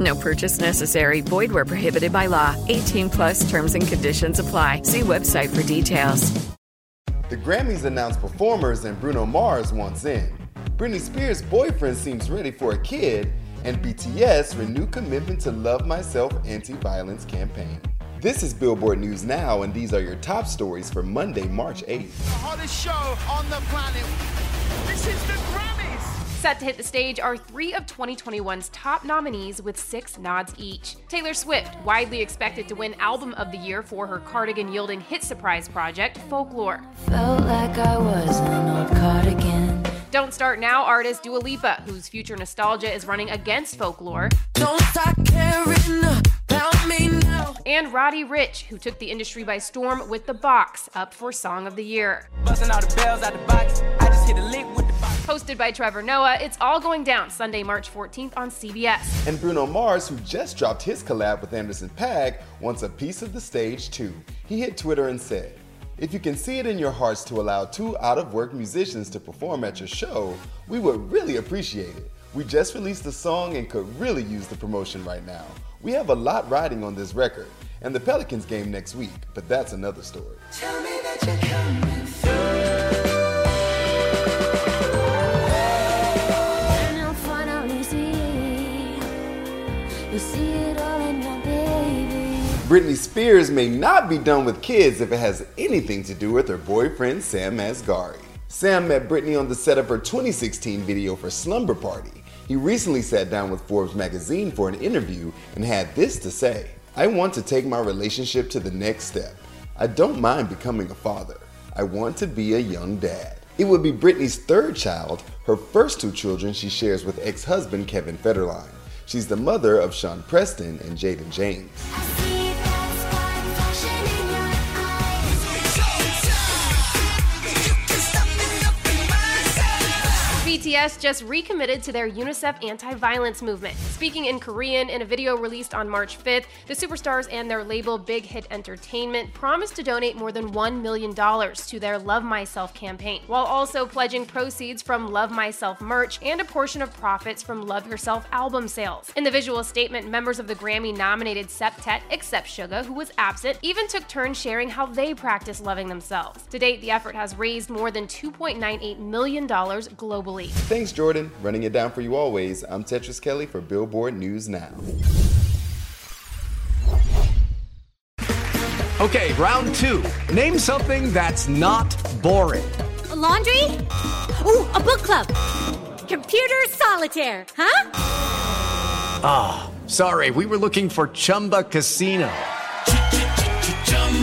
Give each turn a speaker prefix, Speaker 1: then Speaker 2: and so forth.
Speaker 1: No purchase necessary. Void where prohibited by law. 18 plus terms and conditions apply. See website for details.
Speaker 2: The Grammys announced performers and Bruno Mars wants in. Britney Spears' boyfriend seems ready for a kid, and BTS renewed commitment to Love Myself anti-violence campaign. This is Billboard News Now, and these are your top stories for Monday, March 8th.
Speaker 3: The hottest show on the planet. This is the Grammys.
Speaker 4: Set to hit the stage are three of 2021's top nominees with six nods each. Taylor Swift, widely expected to win Album of the Year for her cardigan yielding hit surprise project, Folklore.
Speaker 5: Felt like I was an old cardigan.
Speaker 4: Don't Start Now artist Dua Lipa, whose future nostalgia is running against folklore.
Speaker 5: Don't stop caring about me now.
Speaker 4: And Roddy Ricch, who took the industry by storm with The Box, up for Song of the Year.
Speaker 3: Busting all the bells out the box. I just hit a lick with the box.
Speaker 4: Hosted by Trevor Noah, it's all going down Sunday, March 14th on CBS.
Speaker 2: And Bruno Mars, who just dropped his collab with Anderson Paak, wants a piece of the stage too. He hit Twitter and said, if you can see it in your hearts to allow two out of work musicians to perform at your show, we would really appreciate it. We just released a song and could really use the promotion right now. We have a lot riding on this record, and the Pelicans game next week, but that's another story.
Speaker 5: Tell me that you're coming through. And I'll finally see. You see it all in my baby.
Speaker 2: Britney Spears may not be done with kids if it has anything to do with her boyfriend Sam Asghari. Sam met Britney on the set of her 2016 video for Slumber Party. He recently sat down with Forbes magazine for an interview and had this to say I want to take my relationship to the next step. I don't mind becoming a father. I want to be a young dad. It would be Britney's third child, her first two children she shares with ex husband Kevin Federline. She's the mother of Sean Preston and Jayden James.
Speaker 4: BTS just recommitted to their UNICEF anti violence movement. Speaking in Korean in a video released on March 5th, the superstars and their label Big Hit Entertainment promised to donate more than $1 million to their Love Myself campaign, while also pledging proceeds from Love Myself merch and a portion of profits from Love Yourself album sales. In the visual statement, members of the Grammy nominated septet, except Suga, who was absent, even took turns sharing how they practice loving themselves. To date, the effort has raised more than $2.98 million globally.
Speaker 2: Thanks, Jordan. Running it down for you always, I'm Tetris Kelly for Billboard News Now.
Speaker 6: Okay, round two. Name something that's not boring.
Speaker 7: A laundry? Ooh, a book club. Computer solitaire, huh?
Speaker 6: Ah, sorry, we were looking for Chumba Casino.